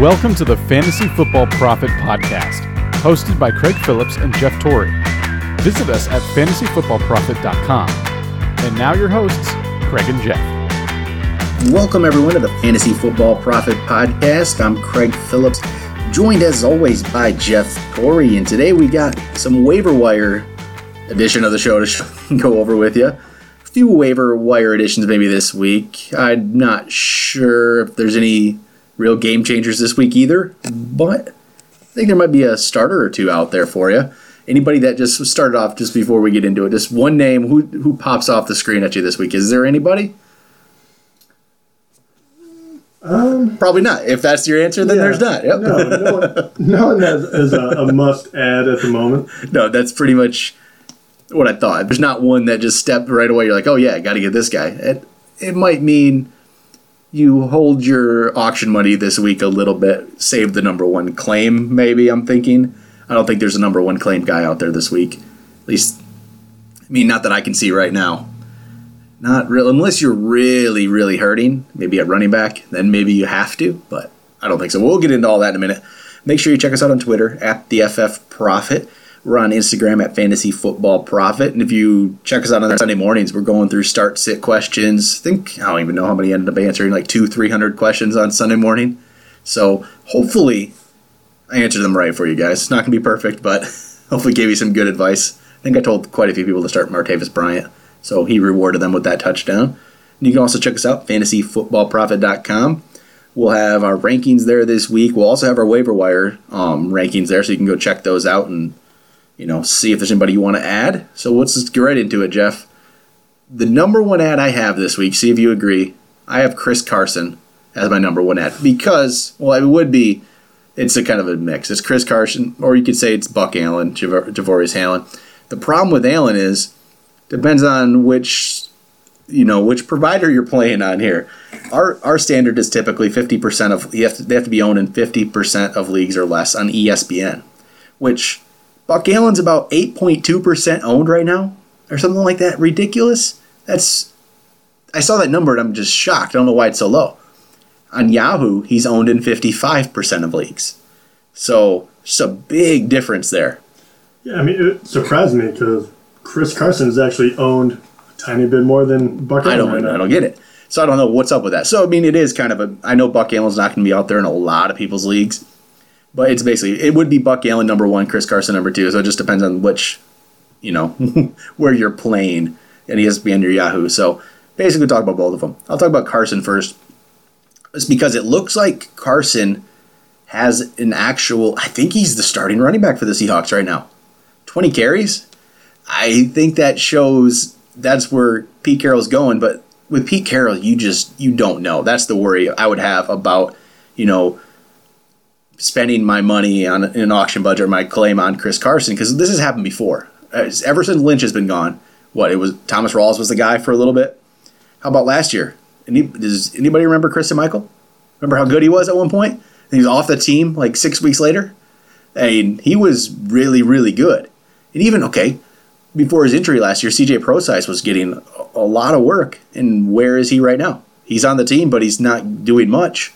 Welcome to the Fantasy Football Prophet Podcast, hosted by Craig Phillips and Jeff Torrey. Visit us at fantasyfootballprophet.com. And now your hosts, Craig and Jeff. Welcome, everyone, to the Fantasy Football Prophet Podcast. I'm Craig Phillips, joined as always by Jeff Torrey. And today we got some waiver wire edition of the show to go over with you. Few waiver wire editions maybe this week. I'm not sure if there's any real game changers this week either, but I think there might be a starter or two out there for you. Anybody that just started off just before we get into it, just one name who who pops off the screen at you this week? Is there anybody? Um, Probably not. If that's your answer, then yeah. there's not. Yep. No, no one, no one has, is a, a must add at the moment. no, that's pretty much what I thought. There's not one that just stepped right away. You're like, oh yeah, I got to get this guy. It it might mean you hold your auction money this week a little bit, save the number one claim. Maybe I'm thinking. I don't think there's a number one claim guy out there this week. At least, I mean, not that I can see right now. Not real, unless you're really, really hurting. Maybe at running back, then maybe you have to. But I don't think so. We'll get into all that in a minute. Make sure you check us out on Twitter at the FF Prophet. We're on Instagram at Fantasy Football Prophet. And if you check us out on Sunday mornings, we're going through start sit questions. I think I don't even know how many ended up answering, like two, three hundred questions on Sunday morning. So hopefully I answered them right for you guys. It's not gonna be perfect, but hopefully gave you some good advice. I think I told quite a few people to start Martavis Bryant. So he rewarded them with that touchdown. And you can also check us out, fantasyfootballprophet.com. We'll have our rankings there this week. We'll also have our waiver wire um, rankings there, so you can go check those out and you know see if there's anybody you want to add. So let's just get right into it, Jeff. The number one ad I have this week, see if you agree. I have Chris Carson as my number one ad because, well, it would be. It's a kind of a mix. It's Chris Carson, or you could say it's Buck Allen, Jav- Javorius Allen. The problem with Allen is depends on which you know which provider you're playing on here. Our our standard is typically 50% of you have to, they have to be owned in 50% of leagues or less on ESPN, which Buck Allen's about 8.2% owned right now or something like that. Ridiculous. That's I saw that number and I'm just shocked. I don't know why it's so low. On Yahoo, he's owned in 55% of leagues. So, it's a big difference there. Yeah, I mean, it surprised me because Chris Carson is actually owned a tiny bit more than Buck Allen. I don't, right. I don't get it. So I don't know what's up with that. So I mean, it is kind of a. I know Buck Allen's not going to be out there in a lot of people's leagues, but it's basically it would be Buck Allen number one, Chris Carson number two. So it just depends on which, you know, where you're playing and ESPN or Yahoo. So basically, talk about both of them. I'll talk about Carson first. It's because it looks like Carson has an actual. I think he's the starting running back for the Seahawks right now. Twenty carries. I think that shows that's where Pete Carroll's going. But with Pete Carroll, you just you don't know. That's the worry I would have about you know spending my money on an auction budget or my claim on Chris Carson because this has happened before. Ever since Lynch has been gone, what it was Thomas Rawls was the guy for a little bit. How about last year? Any, does anybody remember Christine Michael? Remember how good he was at one point? And he was off the team like six weeks later. And he was really, really good. And even okay, before his injury last year, CJ Prosise was getting a lot of work. And where is he right now? He's on the team, but he's not doing much.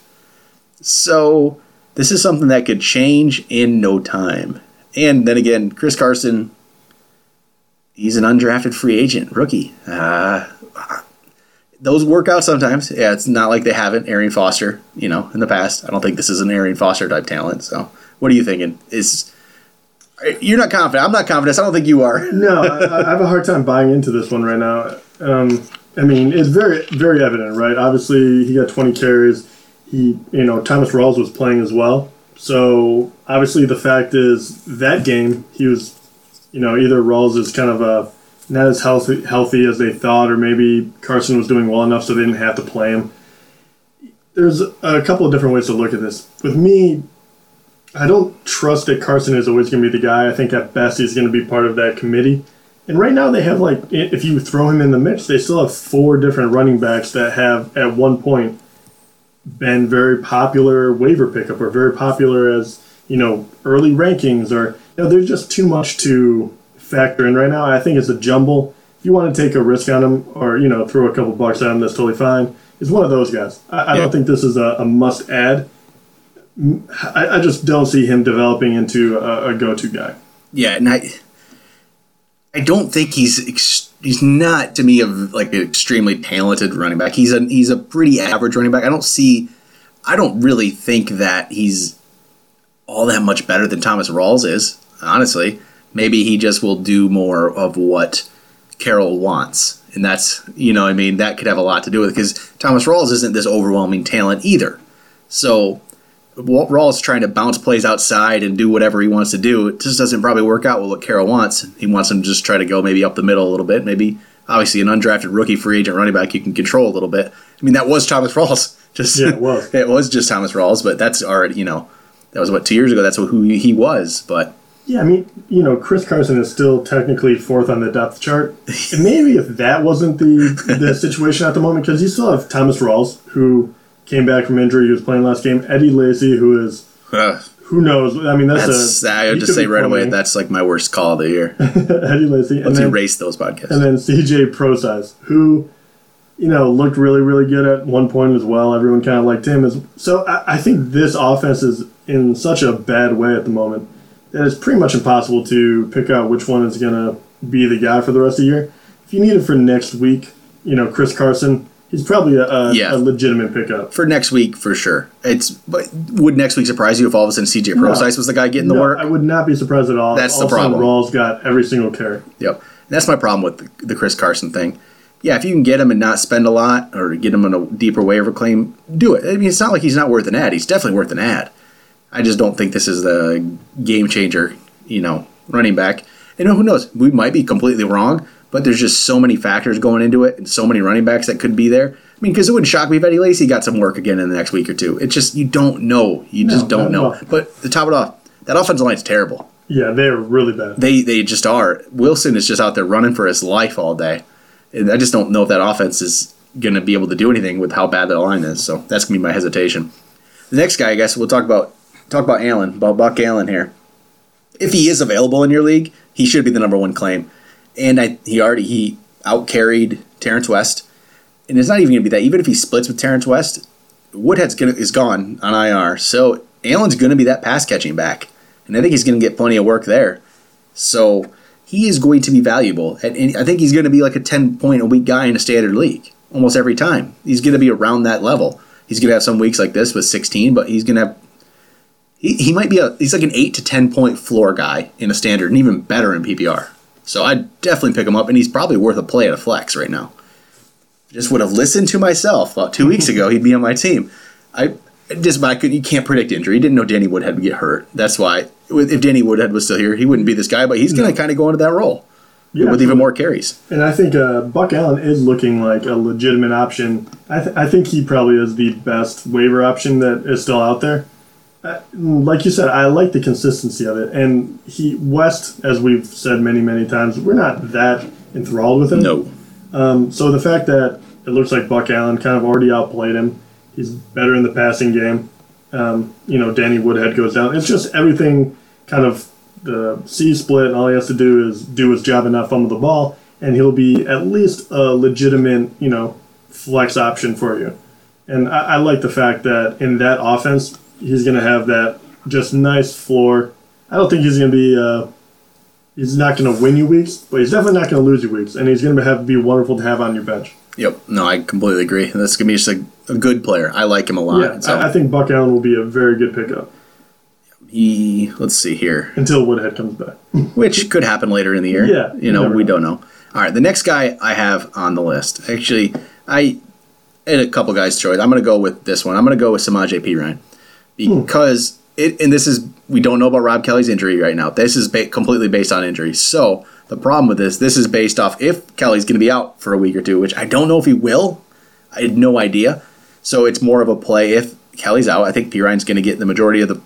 So this is something that could change in no time. And then again, Chris Carson, he's an undrafted free agent, rookie. Uh, those work out sometimes. Yeah, it's not like they haven't. Arian Foster, you know, in the past. I don't think this is an Arian Foster type talent. So, what are you thinking? Is you're not confident? I'm not confident. I don't think you are. No, I, I have a hard time buying into this one right now. Um, I mean, it's very, very evident, right? Obviously, he got 20 carries. He, you know, Thomas Rawls was playing as well. So obviously, the fact is that game he was, you know, either Rawls is kind of a not as healthy healthy as they thought, or maybe Carson was doing well enough so they didn't have to play him. There's a couple of different ways to look at this. With me, I don't trust that Carson is always going to be the guy. I think at best he's going to be part of that committee. And right now they have like, if you throw him in the mix, they still have four different running backs that have at one point been very popular waiver pickup or very popular as you know early rankings or you know there's just too much to factor in right now. I think it's a jumble. If you want to take a risk on him or you know throw a couple bucks at him, that's totally fine. It's one of those guys. I, I Yeah. don't think this is a, a must add. I, I just don't see him developing into a, a go-to guy. Yeah, and I, I don't think he's ex- he's not to me of like an extremely talented running back. He's a he's a pretty average running back. I don't see, I don't really think that he's all that much better than Thomas Rawls is. Honestly, maybe he just will do more of what Carroll wants, and that's you know I mean that could have a lot to do with it because Thomas Rawls isn't this overwhelming talent either. So Rawls trying to bounce plays outside and do whatever he wants to do. It just doesn't probably work out with what Carroll wants. He wants him to just try to go maybe up the middle a little bit. Maybe obviously an undrafted rookie free agent running back you can control a little bit. I mean that was Thomas Rawls. Just Yeah, it was. it was just Thomas Rawls, but that's already you know that was what two years ago. That's who he was. But Yeah, I mean, you know, Chris Carson is still technically fourth on the depth chart. And maybe if that wasn't the the situation at the moment, because you still have Thomas Rawls, who came back from injury, he was playing last game. Eddie Lacy, who is uh, who knows? I mean, that's, that's a. I just could say right away that's like my worst call of the year. Eddie Lacy, Let's then, erase those podcasts. and then CJ Prosise, who you know looked really really good at one point as well. Everyone kind of liked him as. So I, I think this offense is in such a bad way at the moment that it's pretty much impossible to pick out which one is going to be the guy for the rest of the year. If you need it for next week, you know Chris Carson, he's probably a, a, Yeah. a legitimate pickup. for next week for sure. It's but would next week surprise you if all of a sudden CJ Prosise was the guy getting the work? I would not be surprised at all. That's the all of a sudden problem. Rawls got every single carry. Yep. And that's my problem with the, the Chris Carson thing. Yeah, if you can get him and not spend a lot or get him in a deeper waiver claim, do it. I mean, it's not like he's not worth an ad. He's definitely worth an ad. I just don't think this is the game changer, you know, running back. And who knows? We might be completely wrong, but there's just so many factors going into it and so many running backs that could be there. I mean, because it wouldn't shock me if Eddie Lacy got some work again in the next week or two. It's just, you don't know. You just don't know. But to top it off, that offensive line's terrible. Yeah, they're really bad. They they just are. Wilson is just out there running for his life all day. And I just don't know if that offense is going to be able to do anything with how bad that line is. So that's going to be my hesitation. The next guy, I guess we'll talk about talk about Allen, about Buck Allen here. If he is available in your league, he should be the number one claim. And I, he already he out carried Terrance West, and it's not even going to be that. Even if he splits with Terrance West, Woodhead's gonna is gone on IR, so Allen's going to be that pass catching back, and I think he's going to get plenty of work there. So he is going to be valuable, and, and I think he's going to be like a ten point a week guy in a standard league almost every time. He's going to be around that level. He's going to have some weeks like this with sixteen, but he's going to have. He, he might be a he's like an eight to ten point floor guy in a standard, and even better in PPR. So I'd definitely pick him up, and he's probably worth a play at a flex right now. Just would have listened to myself about two weeks ago. He'd be on my team. I just could you can't predict injury. You didn't know Danny Woodhead would get hurt. That's why if Danny Woodhead was still here, he wouldn't be this guy. But he's going to kind of go into that role Yeah, with even more carries. And I think uh, Buck Allen is looking like a legitimate option. I, th- I think he probably is the best waiver option that is still out there. Uh, like you said, I like the consistency of it. And he West, as we've said many many times, we're not that enthralled with him. No, Um, so the fact that it looks like Buck Allen kind of already outplayed him, he's better in the passing game. Um, you know, Danny Woodhead goes down. It's just everything kind of the C split, and all he has to do is do his job and not fumble the ball, and he'll be at least a legitimate, you know, flex option for you. And I, I like the fact that in that offense, he's going to have that just nice floor. I don't think he's going to be. Uh, he's not going to win you weeks, but he's definitely not going to lose you weeks, and he's going to have be wonderful to have on your bench. yep, no, I completely agree. This going to be just a, a good player. I like him a lot. Yeah, so I, I think Buck Allen will be a very good pickup he let's see here. until Woodhead comes back. which could happen later in the year. Yeah, you know, we know. don't know. All right, the next guy I have on the list. Actually, I had a couple guys' choice. I'm going to go with this one. I'm going to go with Samaje Perine Hmm. because it. And this is we don't know about Rob Kelley's injury right now. This is ba- completely based on injury. So the problem with this, this is based off if Kelley's going to be out for a week or two, which I don't know if he will. I had no idea. So it's more of a play if Kelley's out. I think Perine's going to get the majority of the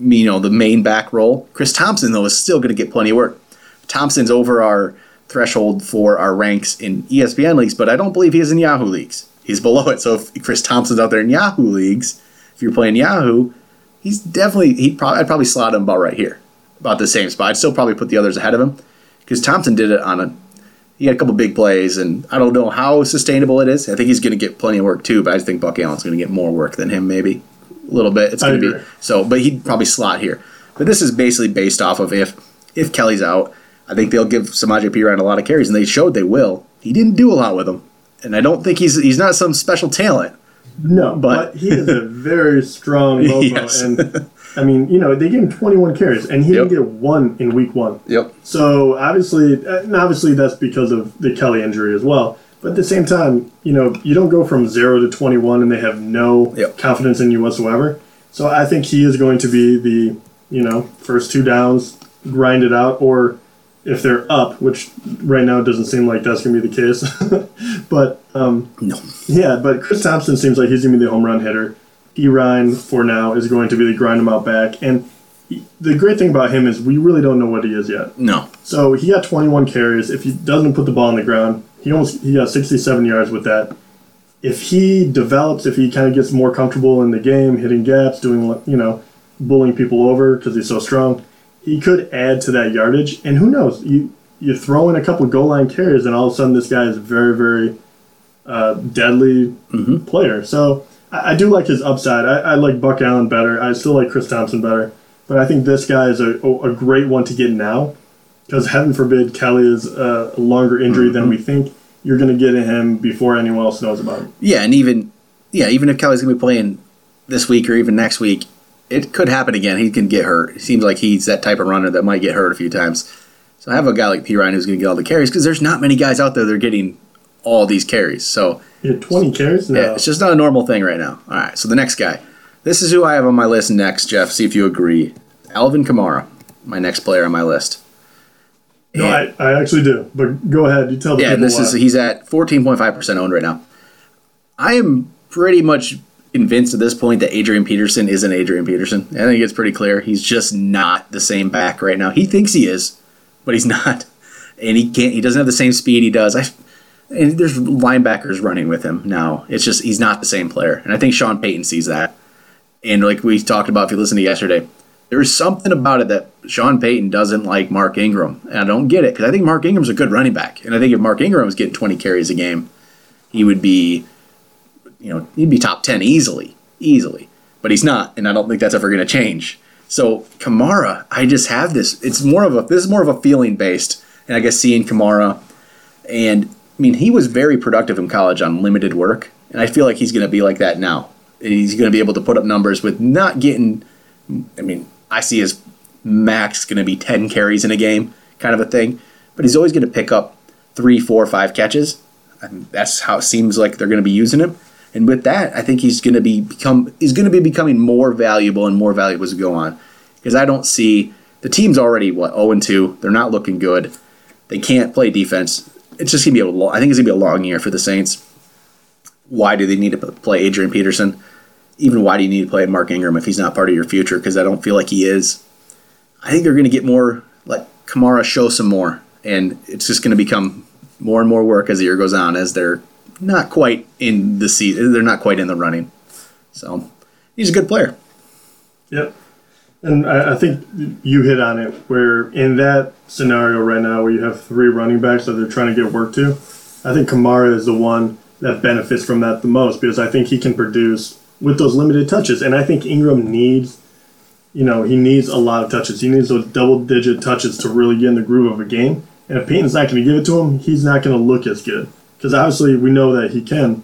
you know the main back role. Chris Thompson though is still going to get plenty of work. Thompson's over our threshold for our ranks in ESPN leagues, but I don't believe he is in Yahoo leagues. He's below it. So if Chris Thompson's out there in Yahoo leagues, if you're playing Yahoo, he's definitely he probably I'd probably slot him about right here, about the same spot. I'd still probably put the others ahead of him because Thompson did it on a he had a couple big plays, and I don't know how sustainable it is. I think he's going to get plenty of work too, but I just think Buck Allen's going to get more work than him maybe. A little bit. It's going to be so, but he'd probably slot here. But this is basically based off of if if Kelley's out, I think they'll give Samaje Perine a lot of carries, and they showed they will. He didn't do a lot with them, and I don't think he's he's not some special talent. No, But- but, he is a very strong logo, Yes. and I mean, you know, they gave him 21 carries, and he Yep. didn't get one in week one. Yep. So obviously, and obviously that's because of the Kelley injury as well. But at the same time, you know, you don't go from zero to 21 and they have no Yep. confidence in you whatsoever. So I think he is going to be the, you know, first two downs, grind it out, or if they're up, which right now doesn't seem like that's going to be the case. but um, No. yeah, but Chris Thompson seems like he's going to be the home run hitter. E. Ryan, for now, is going to be the grind him out back. And the great thing about him is we really don't know what he is yet. No. So he got 21 carries. If he doesn't put the ball on the ground, he almost he got 67 yards with that. If he develops, if he kind of gets more comfortable in the game, hitting gaps, doing you know, bullying people over because he's so strong, he could add to that yardage. And who knows? You you throw in a couple goal line carries, and all of a sudden this guy is a very very uh, deadly player. So I, I do like his upside. I, I like Buck Allen better. I still like Chris Thompson better. But I think this guy is a, a great one to get now because heaven forbid Kelley is a longer injury than we think. You're going to get him before anyone else knows about him. Yeah, and even yeah, even if Kelley's gonna be playing this week or even next week, it could happen again. He can get hurt. It seems like he's that type of runner that might get hurt a few times. So I have a guy like Perine who's gonna get all the carries because there's not many guys out there that are getting all these carries. So had 20 carries now. yeah, it's just not a normal thing right now. All right, so the next guy. This is who I have on my list next, Jeff. See if you agree. Alvin Kamara, my next player on my list. no, I, I actually do. But go ahead. You tell the Yeah, people and this why. is he's at 14.5% owned right now. I am pretty much convinced at this point that Adrian Peterson isn't Adrian Peterson. I think it's pretty clear. He's just not the same back right now. He thinks he is, but he's not. And he can't he doesn't have the same speed he does. I and there's linebackers running with him now. It's just he's not the same player. And I think Sean Payton sees that. And like we talked about if you listen to yesterday, there is something about it that Sean Payton doesn't like Mark Ingram. And I don't get it because I think Mark Ingram's a good running back. And I think if Mark Ingram was getting 20 carries a game, he would be, you know, he'd be top 10 easily, easily. But he's not. And I don't think that's ever going to change. So Kamara, I just have this. It's more of a, this is more of a feeling based. And I guess seeing Kamara and I mean, he was very productive in college on limited work, and I feel like he's going to be like that now. He's going to be able to put up numbers with not getting. I mean, I see his max going to be ten carries in a game, kind of a thing, but he's always going to pick up three, four, five catches. And that's how it seems like they're going to be using him. And with that, I think he's going to be become he's going to be becoming more valuable and more valuable as we go on. Because I don't see the team's already what zero and two. They're not looking good. They can't play defense. It's just gonna be a. I think it's gonna be a long year for the Saints. Why do they need to play Adrian Peterson? Even why do you need to play Mark Ingram if he's not part of your future? Because I don't feel like he is. I think they're gonna get more. like Kamara show some more, and it's just gonna become more and more work as the year goes on. As they're not quite in the season, they're not quite in the running. So he's a good player. Yep. And I, I think you hit on it where in that scenario right now where you have three running backs that they're trying to get work to, I think Kamara is the one that benefits from that the most because I think he can produce with those limited touches. And I think Ingram needs, you know, he needs a lot of touches. He needs those double digit touches to really get in the groove of a game. And if Payton's not going to give it to him, he's not going to look as good. Because obviously we know that he can.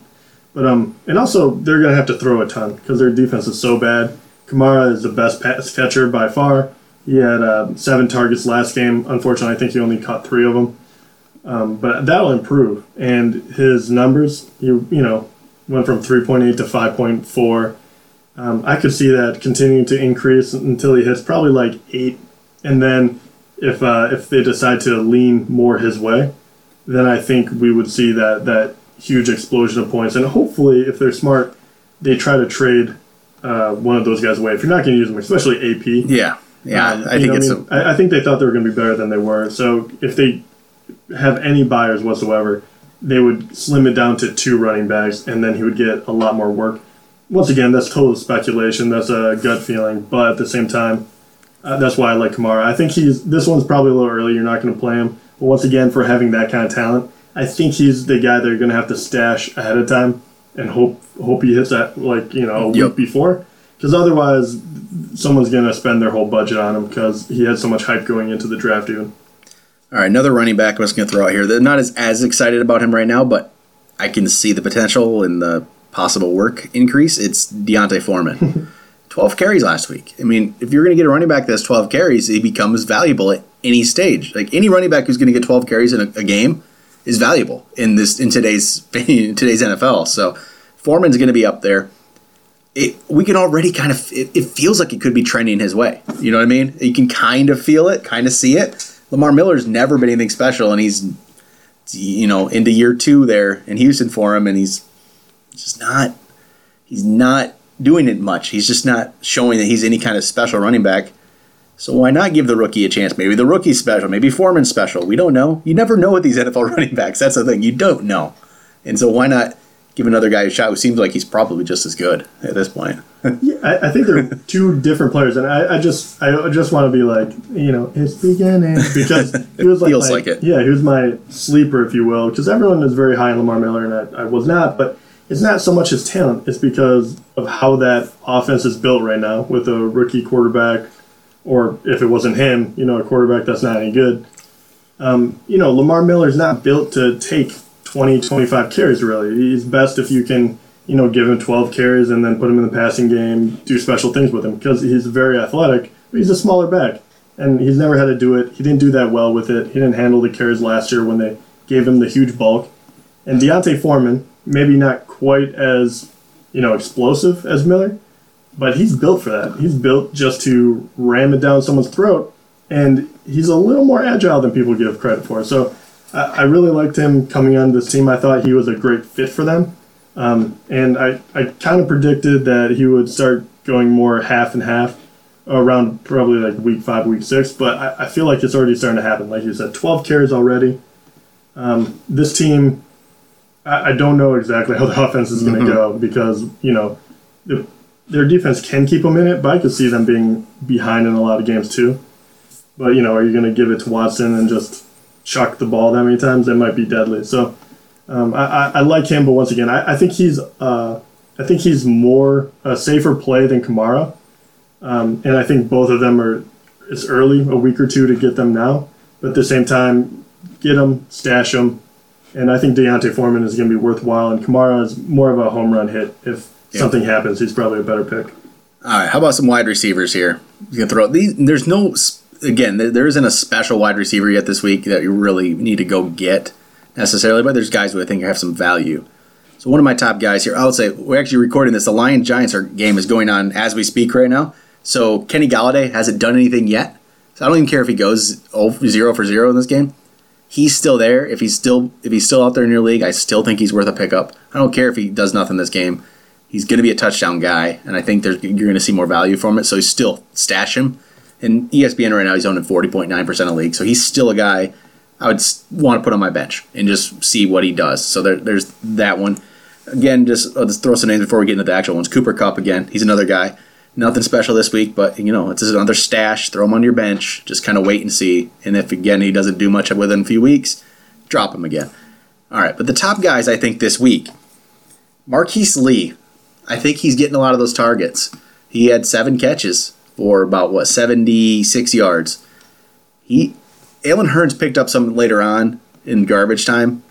But um, and also they're to have to throw a ton because their defense is so bad. Kamara is the best pass catcher by far. He had uh, seven targets last game. Unfortunately, I think he only caught three of them. Um, but that'll improve. And his numbers, you you know, went from 3.8 to 5.4. Um, I could see that continuing to increase until he hits probably like eight. And then if uh, if they decide to lean more his way, then I think we would see that that huge explosion of points. And hopefully, if they're smart, they try to trade uh, one of those guys away. If you're not going to use them, especially AP, Yeah, yeah. um, I think it's. I, mean? I I think they thought they were going to be better than they were. So if they have any buyers whatsoever, they would slim it down to two running backs, and then he would get a lot more work. Once again, that's total speculation. That's a gut feeling, but at the same time, uh, that's why I like Kamara. I think he's this one's probably a little early. You're not going to play him, once again, for having that kind of talent, I think he's the guy they're going to have to stash ahead of time and hope hope he hits that like you know a week before. because otherwise, someone's going to spend their whole budget on him because he had so much hype going into the draft. Even All right, another running back I was going to throw out here. They're not as, as excited about him right now, but I can see the potential and the possible work increase. It's D'Onta Foreman. 12 carries last week. I mean, if you're going to get a running back that's 12 carries, he becomes valuable at any stage. Like any running back who's going to get 12 carries in a, a game is valuable in this in today's in today's NFL. So Foreman's going to be up there. It, we can already kind of it, it feels like it could be trending his way. You know what I mean? You can kind of feel it, kind of see it. Lamar Miller's never been anything special, and he's you know into year two there in Houston for him, and he's just not he's not doing it much. He's just not showing that he's any kind of special running back. So why not give the rookie a chance? Maybe the rookie's special, maybe Foreman's special. We don't know. You never know with these NFL running backs. That's the thing. You don't know. And so why not give another guy a shot who seems like he's probably just as good at this point? yeah, I, I think they're two different players, and I, I just I just want to be like you know it's beginning because he was like Feels my, like it. Yeah, he was my sleeper, if you will, because everyone is very high on Lamar Miller, and I, I was not, but. It's not so much his talent; it's because of how that offense is built right now with a rookie quarterback, or if it wasn't him, you know, a quarterback that's not any good. Um, you know, Lamar Miller's not built to take 20, 25 carries, really. He's best if you can, you know, give him 12 carries and then put him in the passing game, do special things with him, because he's very athletic, but he's a smaller back. And he's never had to do it. He didn't do that well with it. He didn't handle the carries last year when they gave him the huge bulk. And D'Onta Foreman, maybe not quite as, you know, explosive as Miller, but he's built for that. He's built just to ram it down someone's throat, and he's a little more agile than people give credit for. So I, I really liked him coming on this team. I thought he was a great fit for them, um, and I, I kind of predicted that he would start going more half and half around probably like week five, week six. But I, I feel like it's already starting to happen. Like you said, 12 carries already. Um, this team I, I don't know exactly how the offense is going to go because you know the, their defense can keep them in it, but I could see them being behind in a lot of games too. But you know, are you going to give it to Watson and just chuck the ball that many times? That might be deadly. So um, I, I, I like him, but once again, I, I think he's uh, I think he's more a safer play than Kamara, um, and I think both of them are. It's early, a week or two to get them now, but at the same time, get them, stash them, and I think D'Onta Foreman is going to be worthwhile, and Kamara is more of a home run hit. If Yeah. something happens, he's probably a better pick. All right, how about some wide receivers here? You can throw these. There's no again. There, isn't a special wide receiver yet this week that you really need to go get necessarily, but there's guys who I think have some value. So one of my top guys here, I would say we're actually recording this. The Lions Giants are, game is going on as we speak right now. So Kenny Golladay hasn't done anything yet. So I don't even care if he goes 0 for zero in this game. He's still there. If he's still if he's still out there in your league, I still think he's worth a pickup. I don't care if he does nothing this game. He's going to be a touchdown guy, and I think you're going to see more value from it. So you still stash him. And ESPN right now, he's owning 40.9% of league. So he's still a guy I would want to put on my bench and just see what he does. So there, there's that one. Again, just just throw some names before we get into the actual ones. Cooper Kupp again. He's another guy. Nothing special this week, but you know it's just another stash. Throw him on your bench. Just kind of wait and see. And if again he doesn't do much within a few weeks, drop him again. All right, but the top guys I think this week, Marquise Lee. I think he's getting a lot of those targets. He had seven catches for about what seventy six yards. He, Allen Hurns picked up some later on in garbage time,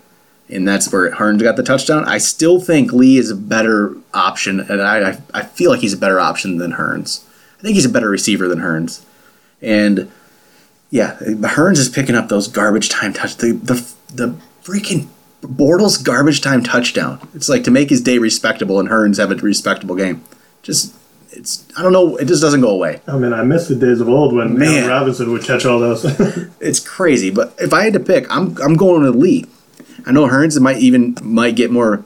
and that's where Hurns got the touchdown. I still think Lee is a better option, and I, I, feel like he's a better option than Hurns. I think he's a better receiver than Hurns, and yeah, Hurns is picking up those garbage time touch the the the freaking Bortles garbage time touchdown. It's like to make his day respectable, and Hurns have a respectable game. Just it's I don't know. It just doesn't go away. I mean, I miss the days of old when Man. Robinson would catch all those. It's crazy, but if I had to pick, I'm I'm going with Lee. I know Hurns might even might get more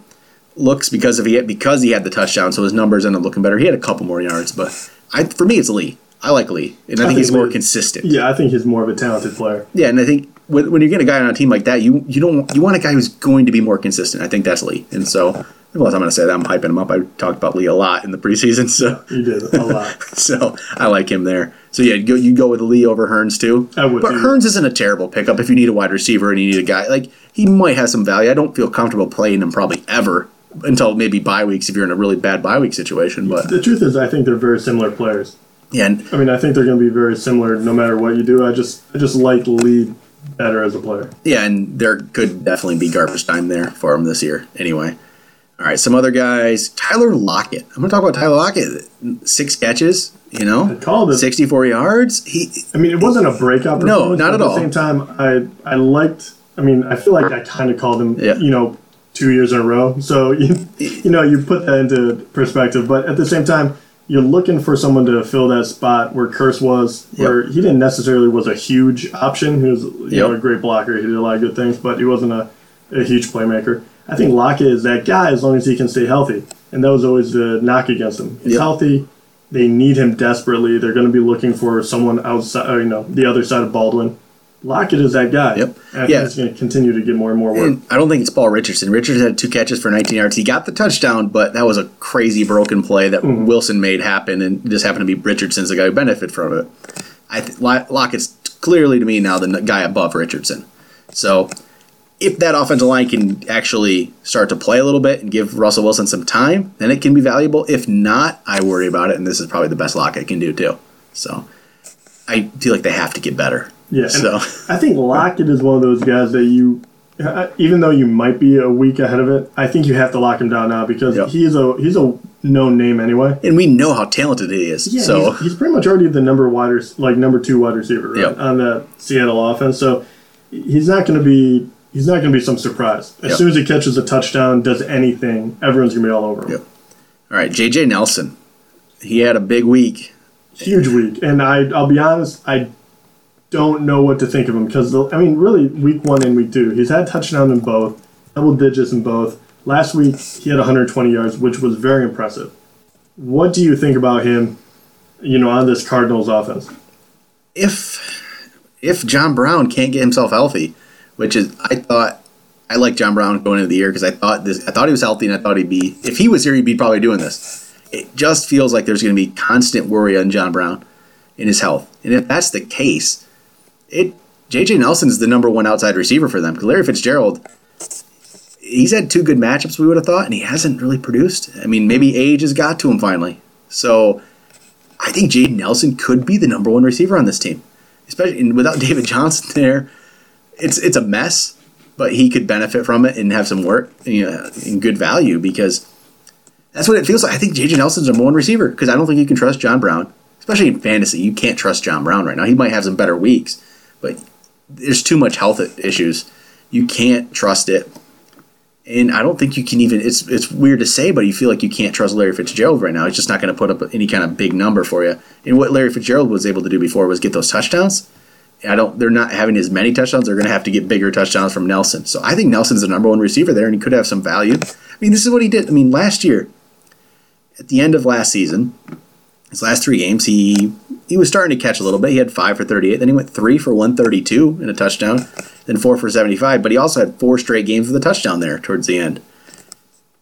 looks because of he had, because he had the touchdown, so his numbers end up looking better. He had a couple more yards, but I for me it's Lee. I like Lee, and I, I think he's think more consistent. yeah, I think he's more of a talented player. Yeah, and I think when, when you get a guy on a team like that, you you don't you want a guy who's going to be more consistent. I think that's Lee, and so well, I'm going to say that I'm hyping him up. I talked about Lee a lot in the preseason, so He did a lot. so I like him there. So yeah, you go you go with Lee over Hurns too. I would but too. Hurns isn't a terrible pickup if you need a wide receiver and you need a guy like he might have some value. I don't feel comfortable playing him probably ever until maybe bye weeks if you're in a really bad bye week situation. But The truth is, I think they're very similar players. yeah, and I mean, I think they're going to be very similar no matter what you do. I just, I just like Lee better as a player. Yeah, and there could definitely be garbage time there for him this year. Anyway, all right, some other guys. Tyler Lockett. I'm going to talk about Tyler Lockett. Six catches, you know, called it. 64 yards. He I mean, it wasn't a breakout. No, not at at all. the same time, I, I liked. I mean, I feel like I kind of called him. Yeah. You know, two years in a row. So you, you know, you put that into perspective. But at the same time, you're looking for someone to fill that spot where Kearse was, where he didn't necessarily was a huge option. He was, you know, a great blocker. He did a lot of good things, but he wasn't a, a huge playmaker. I think Lockett is that guy as long as he can stay healthy, and that was always the knock against him. He's Yep. healthy. They need him desperately. They're going to be looking for someone outside, or, you know, the other side of Baldwin. Lockett is that guy. Yep. I Yeah. think he's going to continue to get more and more work. And I don't think it's Paul Richardson. Richardson had two catches for 19 yards. He got the touchdown, but that was a crazy broken play that mm-hmm. Wilson made happen, and just happened to be Richardson's the guy who benefited from it. I th- Lo- Lockett's clearly to me now the guy above Richardson. So if that offensive line can actually start to play a little bit and give Russell Wilson some time, then it can be valuable. If not, I worry about it, and this is probably the best Lockett can do too. So I feel like they have to get better. Yeah, So I think Lockett is one of those guys that you, uh, even though you might be a week ahead of it, I think you have to lock him down now because Yep. he's a he's a known name anyway. and we know how talented he is. Yeah, so he's, he's pretty much already the number wide, like number two wide receiver right, Yep. on the Seattle offense. So he's not going to be he's not going to be some surprise. As Yep. soon as he catches a touchdown, does anything, everyone's going to be all over him. Yep. All right, JJ Nelson. He had a big week. Huge week, and I I'll be honest, I don't know what to think of him because I mean, really, week one and week two, he's had touchdown in both, double digits in both. Last week he had 120 yards, which was very impressive. What do you think about him? You know, on this Cardinals offense. If if John Brown can't get himself healthy, which is I thought I like John Brown going into the year because I thought this I thought he was healthy and I thought he'd be if he was here he'd be probably doing this. It just feels like there's going to be constant worry on John Brown in his health, and if that's the case, it JJ Nelson is the number one outside receiver for them. Larry Fitzgerald, he's had two good matchups we would have thought, and he hasn't really produced. I mean, maybe age has got to him finally. So I think Jaden Nelson could be the number one receiver on this team, especially without David Johnson there. It's it's a mess, but he could benefit from it and have some work you know, and good value because that's what it feels like. I think JJ Nelson's number one receiver because I don't think you can trust John Brown, especially in fantasy. You can't trust John Brown right now. He might have some better weeks, but there's too much health issues. You can't trust it. And I don't think you can even. It's it's weird to say, but you feel like you can't trust Larry Fitzgerald right now. He's just not going to put up any kind of big number for you. And what Larry Fitzgerald was able to do before was get those touchdowns. I don't. They're not having as many touchdowns. They're going to have to get bigger touchdowns from Nelson. So I think Nelson's the number one receiver there, and he could have some value. I mean, this is what he did. I mean, last year, at the end of last season, his last three games, he he was starting to catch a little bit. He had five for thirty-eight. Then he went three for one thirty-two in a touchdown. Then four for seventy-five. But he also had four straight games with a touchdown there towards the end.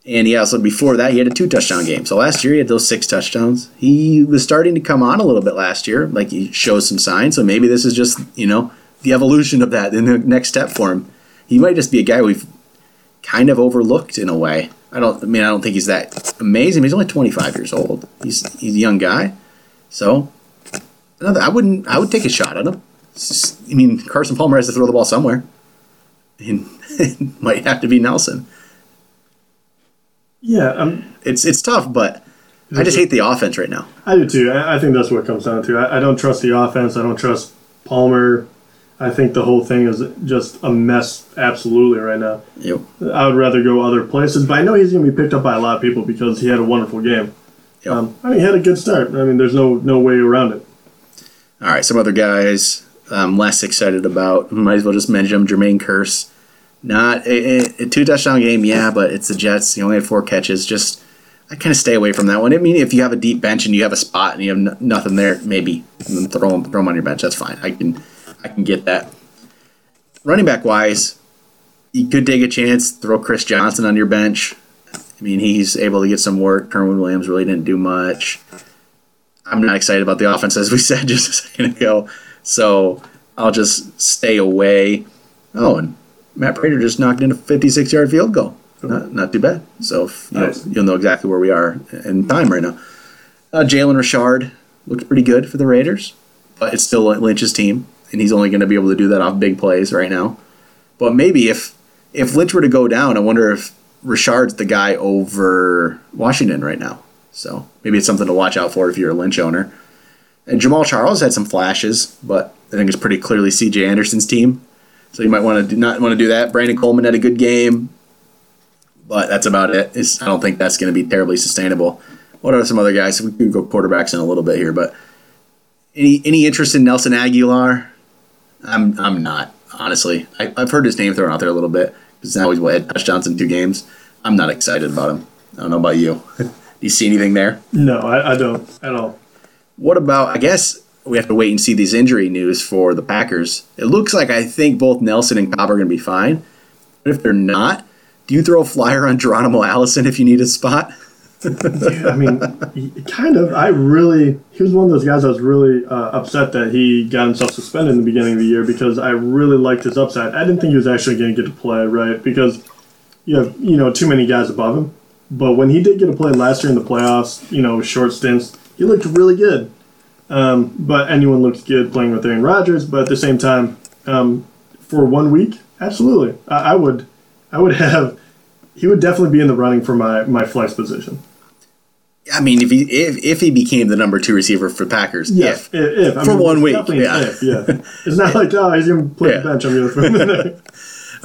And he also before that he had a two touchdown game. So last year he had those six touchdowns. He was starting to come on a little bit last year, like he shows some signs. So maybe this is just you know the evolution of that in the next step for him. He might just be a guy we've kind of overlooked in a way. I don't. I mean, I don't think he's that amazing. He's only 25 years old. He's he's a young guy, so another. I wouldn't. I would take a shot at him. Just- I mean, Carson Palmer has to throw the ball somewhere, and it might have to be Nelson. Yeah, um, It's it's tough, but I just hate the offense right now. I do too. I, I think that's what it comes down to. I, I don't trust the offense. I don't trust Palmer. I think the whole thing is just a mess, absolutely, right now. Yep. I would rather go other places, but I know he's going to be picked up by a lot of people because he had a wonderful game. Yep. Um, I mean, he had a good start. I mean, there's no no way around it. All right, some other guys I'm less excited about. Might as well just mention them. Jermaine Kearse, not a, a, two touchdown game, yeah, but it's the Jets. He only had four catches. Just I kind of stay away from that one. I mean, if you have a deep bench and you have a spot and you have n- nothing there, maybe throw him throw him on your bench. That's fine. I can I can get that. Running back wise, you could take a chance. Throw Chris Johnson on your bench. I mean, he's able to get some work. Kerwynn Williams really didn't do much. I'm not excited about the offense, as we said just a second ago. So I'll just stay away. Oh, and Matt Prater just knocked in a 56 yard field goal. not, not too bad. So if, you Nice. will know exactly where we are in time right now. Uh, Jalen Richard looked pretty good for the Raiders, but it's still Lynch's team, and he's only going to be able to do that off big plays right now. But maybe if if Lynch were to go down, I wonder if Richard's the guy over Washington right now. So maybe it's something to watch out for if you're a Lynch owner. And Jamaal Charles had some flashes, but I think it's pretty clearly C.J. Anderson's team. So you might want to not want to do that. Brandon Coleman had a good game, but that's about it. It's, I don't think that's going to be terribly sustainable. What are some other guys? We can go quarterbacks in a little bit here, but any any interest in Nelson Agholor? I'm I'm not honestly. I, I've heard his name thrown out there a little bit because now he's had touchdowns in two games. I'm not excited about him. I don't know about you. do you see anything there? No, I, I don't at all. What about? I guess we have to wait and see these injury news for the Packers. It looks like I think both Nelson and Cobb are going to be fine. But if they're not, do you throw a flyer on Geronimo Allison if you need a spot? Yeah, I mean, kind of. I really, he was one of those guys I was really uh, upset that he got himself suspended in the beginning of the year because I really liked his upside. I didn't think he was actually going to get to play, right? Because you have, you know, too many guys above him. But when he did get to play last year in the playoffs, you know, short stints, he looked really good. Um, but anyone looks good playing with Aaron Rodgers. But at the same time, um, for one week, absolutely, I, I would, I would have. He would definitely be in the running for my my flex position. I mean, if he if, if he became the number two receiver for the Packers, Yeah, if if, if. For one week, yeah. if, yeah. It's not like oh he's gonna play Yeah. the bench. I'm gonna throw him in there.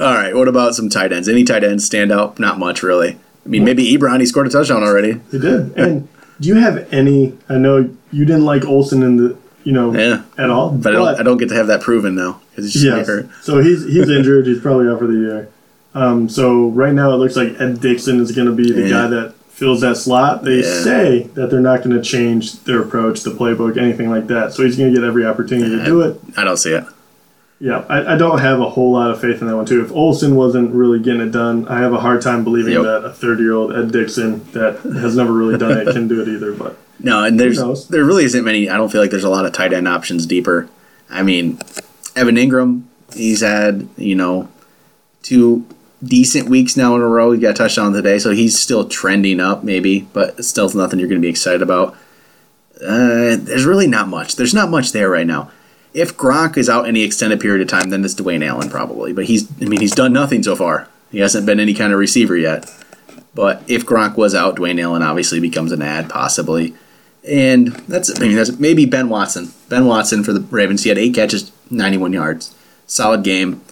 all right. What about some tight ends? Any tight ends stand out? Not much, really. I mean, maybe Ebron. He scored a touchdown already. He did. And do you have any? I know you didn't like Olsen in the you know Yeah. at all, But I don't, I don't get to have that proven now because he's just Yes. hurt. So he's he's injured. He's probably out for the year. Um, so right now it looks like Ed Dickson is going to be the Yeah. guy that fills that slot. They Yeah. say that they're not going to change their approach, the playbook, anything like that. So he's going to get every opportunity to do it. I don't see it. Yeah, I, I don't have a whole lot of faith in that one too. If Olsen wasn't really getting it done, I have a hard time believing Yep. that a thirty-year-old Ed Dickson that has never really done it can do it either. But No, and there's there really isn't many. I don't feel like there's a lot of tight end options deeper. I mean, Evan Engram, he's had you know two decent weeks now in a row. He got a touchdown today, so he's still trending up, maybe, but still nothing you're going to be excited about. Uh, there's really not much. There's not much there right now. If Gronk is out any extended period of time, then it's Dwayne Allen probably. But he's, I mean, he's done nothing so far. He hasn't been any kind of receiver yet. But if Gronk was out, Dwayne Allen obviously becomes an ad possibly. And that's I mean that's maybe Ben Watson. Ben Watson for the Ravens. He had eight catches, 91 yards. Solid game.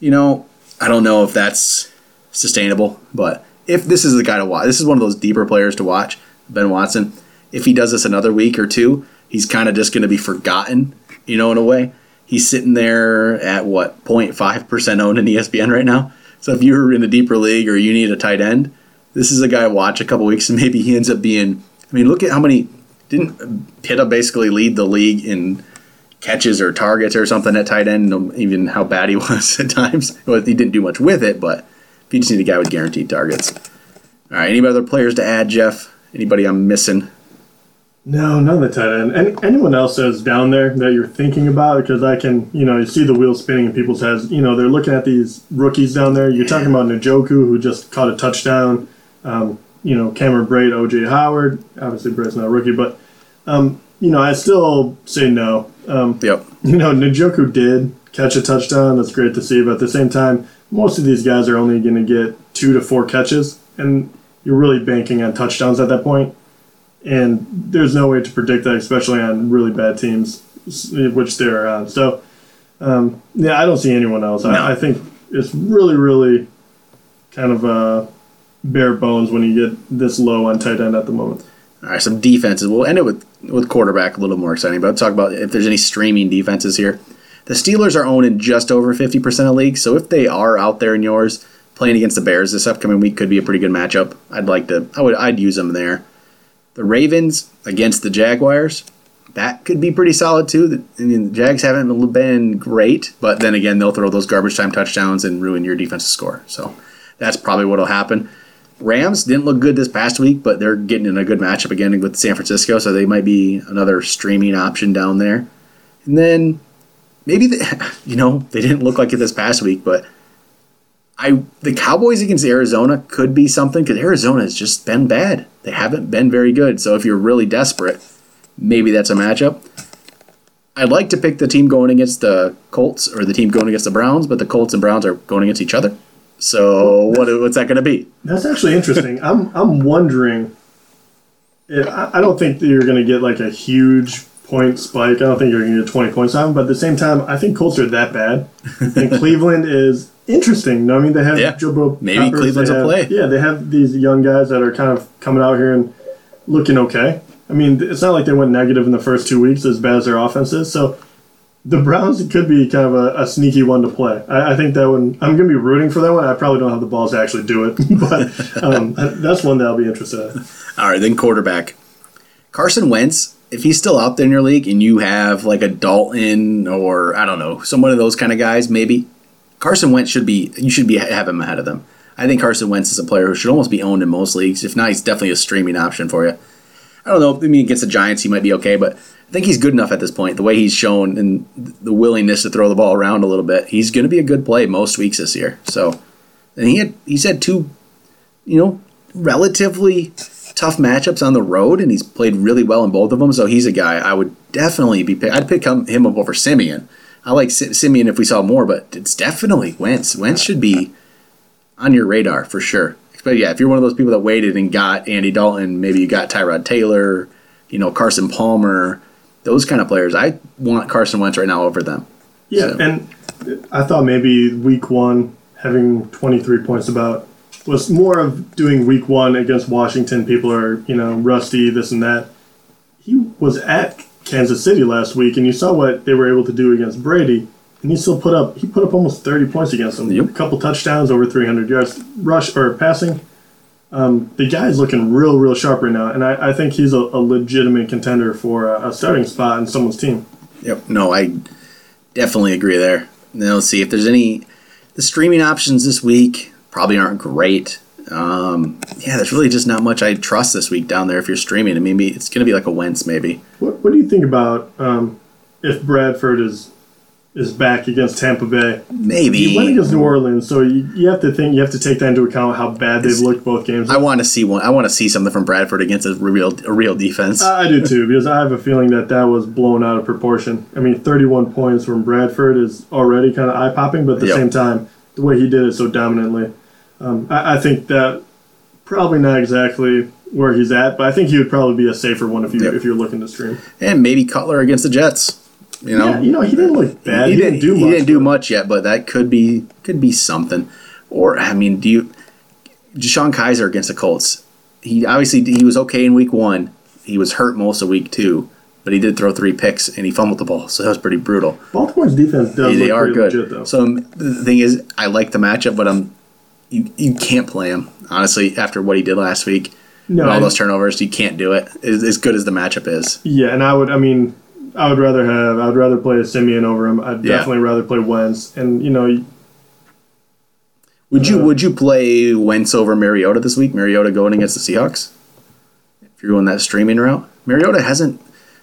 You know, I don't know if that's sustainable, but if this is the guy to watch, this is one of those deeper players to watch, Ben Watson. If he does this another week or two, he's kind of just going to be forgotten, you know, in a way. He's sitting there at what 0.5% owned in ESPN right now. So if you're in a deeper league or you need a tight end, this is a guy to watch a couple weeks and maybe he ends up being. I mean, look at how many didn't Pitta basically lead the league in catches or targets or something at tight end, even how bad he was at times. Well, he didn't do much with it, but if you just need a guy with guaranteed targets. All right, any other players to add, Jeff? Anybody I'm missing? No, none of the tight end. Any, anyone else that's down there that you're thinking about? Because I can, you know, you see the wheels spinning in people's heads. You know, they're looking at these rookies down there. You're talking about Njoku, who just caught a touchdown. Um, you know, Cameron Brate, OJ Howard. Obviously, Brate's not a rookie, but um, you know, I still say no. Um, Yep. you know, Njoku did catch a touchdown. That's great to see. But at the same time, most of these guys are only going to get two to four catches, and you're really banking on touchdowns at that point. And there's no way to predict that, especially on really bad teams, which they're on. So, um, yeah, I don't see anyone else. No. I, I think it's really, really kind of uh, bare bones when you get this low on tight end at the moment. All right, some defenses. We'll end it with with quarterback, a little more exciting. But I'll talk about if there's any streaming defenses here. The Steelers are owned in just over 50% of leagues, so if they are out there in yours playing against the Bears this upcoming week, could be a pretty good matchup. I'd like to. I would. I'd use them there. The Ravens against the Jaguars. That could be pretty solid too. I mean, the Jags haven't been great, but then again, they'll throw those garbage time touchdowns and ruin your defensive score. So that's probably what'll happen. Rams didn't look good this past week, but they're getting in a good matchup again with San Francisco, so they might be another streaming option down there. And then maybe you know they didn't look like it this past week, but I the Cowboys against Arizona could be something because Arizona has just been bad. They haven't been very good. So if you're really desperate, maybe that's a matchup. I'd like to pick the team going against the Colts or the team going against the Browns, but the Colts and Browns are going against each other. So what what's that going to be? That's actually interesting. I'm I'm wondering. If, I don't think that you're going to get like a huge point spike. I don't think you're going to get 20 points on. them, But at the same time, I think Colts are that bad, and Cleveland is interesting. You know, what I mean, they have Yeah. Maybe Peppers, Cleveland's they a have- play. Yeah, they have these young guys that are kind of coming out here and looking okay. I mean, it's not like they went negative in the first two weeks as bad as their offense is. So the Browns could be kind of a, a sneaky one to play. I, I think that one. I'm going to be rooting for that one. I probably don't have the balls to actually do it, but um, that's one that I'll be interested in. All right, then quarterback. Carson Wentz, if he's still out there in your league and you have like a Dalton or I don't know, some one of those kind of guys, maybe Carson Wentz should be you should be have him ahead of them. I think Carson Wentz is a player who should almost be owned in most leagues. If not, he's definitely a streaming option for you. I don't know. I mean, against the Giants, he might be okay, but I think he's good enough at this point. The way he's shown and the willingness to throw the ball around a little bit, he's going to be a good play most weeks this year. So, and he had he's had two, you know, relatively tough matchups on the road, and he's played really well in both of them. So he's a guy I would definitely be. Pick, I'd pick him, him up over Siemian. I like Si- Siemian if we saw more, but it's definitely Wentz. Wentz should be on your radar for sure. But yeah, if you're one of those people that waited and got Andy Dalton, maybe you got Tyrod Taylor, you know Carson Palmer, those kind of players. I want Carson Wentz right now over them. Yeah, So- and I thought maybe week one having 23 points about was more of doing week one against Washington. People are you know rusty, this and that. He was at Kansas City last week, and you saw what they were able to do against Brady, and he still put up he put up almost 30 points against them. Yep. A couple touchdowns, over 300 yards, rush or passing. Um, the guy's looking real, real sharp right now, and I, I think he's a, a legitimate contender for a, a starting spot in someone's team. Yep. No, I definitely agree there. Now let's see if there's any the streaming options this week probably aren't great. Um, yeah, there's really just not much I trust this week down there if you're streaming. I mean, maybe it's going to be like a Wentz maybe. What, what do you think about um, if Bradford is is back against Tampa Bay? Maybe. He went against New Orleans, so you, you have to think you have to take that into account how bad they've looked both games. I want to see one. I want to see something from Bradford against a real a real defense. I do too because I have a feeling that that was blown out of proportion. I mean, 31 points from Bradford is already kind of eye popping, but at the Yep. same time, the way he did it so dominantly, um, I, I think that probably not exactly where he's at, but I think he would probably be a safer one if you Yep. if you're looking to stream. and maybe Cutler against the Jets. You know, Yeah, you know he didn't look bad. he, didn't, do he much. didn't do much yet, but that could be could be something. Or I mean, do you DeShone Kizer against the Colts? He obviously he was okay in week one. He was hurt most of week two, but he did throw three picks and he fumbled the ball, so that was pretty brutal. Baltimore's defense does They, look they are good. legit, though. So the thing is, I like the matchup, but I'm you you can't play him honestly after what he did last week. No, and all those turnovers, you can't do it. As, as good as the matchup is. Yeah, and I would. I mean, I would rather have. I would rather play a Siemian over him. I'd Yeah. definitely rather play Wentz. And you know, Would you Uh, would you play Wentz over Mariota this week? Mariota going against the Seahawks? If you're going that streaming route, Mariota hasn't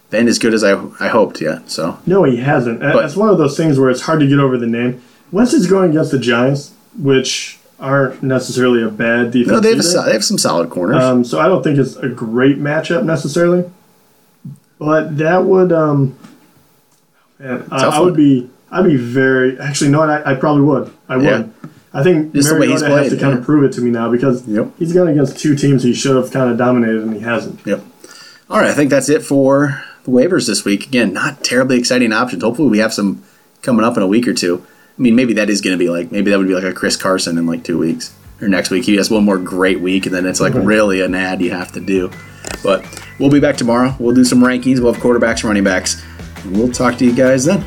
been as good as I I hoped yet. So no, he hasn't. But- it's one of those things where it's hard to get over the name. Wentz is going against the Giants, which aren't necessarily a bad defense. no, they have a, they have some solid corners. Um, so I don't think it's a great matchup necessarily, but that would. Um, man, I, I would be. I'd be very. Actually, no, I, I probably would. I would. Yeah. I think Just the way he's Mariota has to kind yeah. of prove it to me now because Yep. he's gone against two teams he should have kind of dominated and he hasn't. Yep. All right, I think that's it for the waivers this week. Again, not terribly exciting options. Hopefully, we have some coming up in a week or two. I mean, maybe that is going to be like maybe that would be like a Chris Carson in like two weeks or next week. He has one more great week, and then it's like mm-hmm. really an ad you have to do. But we'll be back tomorrow. We'll do some rankings. We'll have quarterbacks, running backs. And we'll talk to you guys then.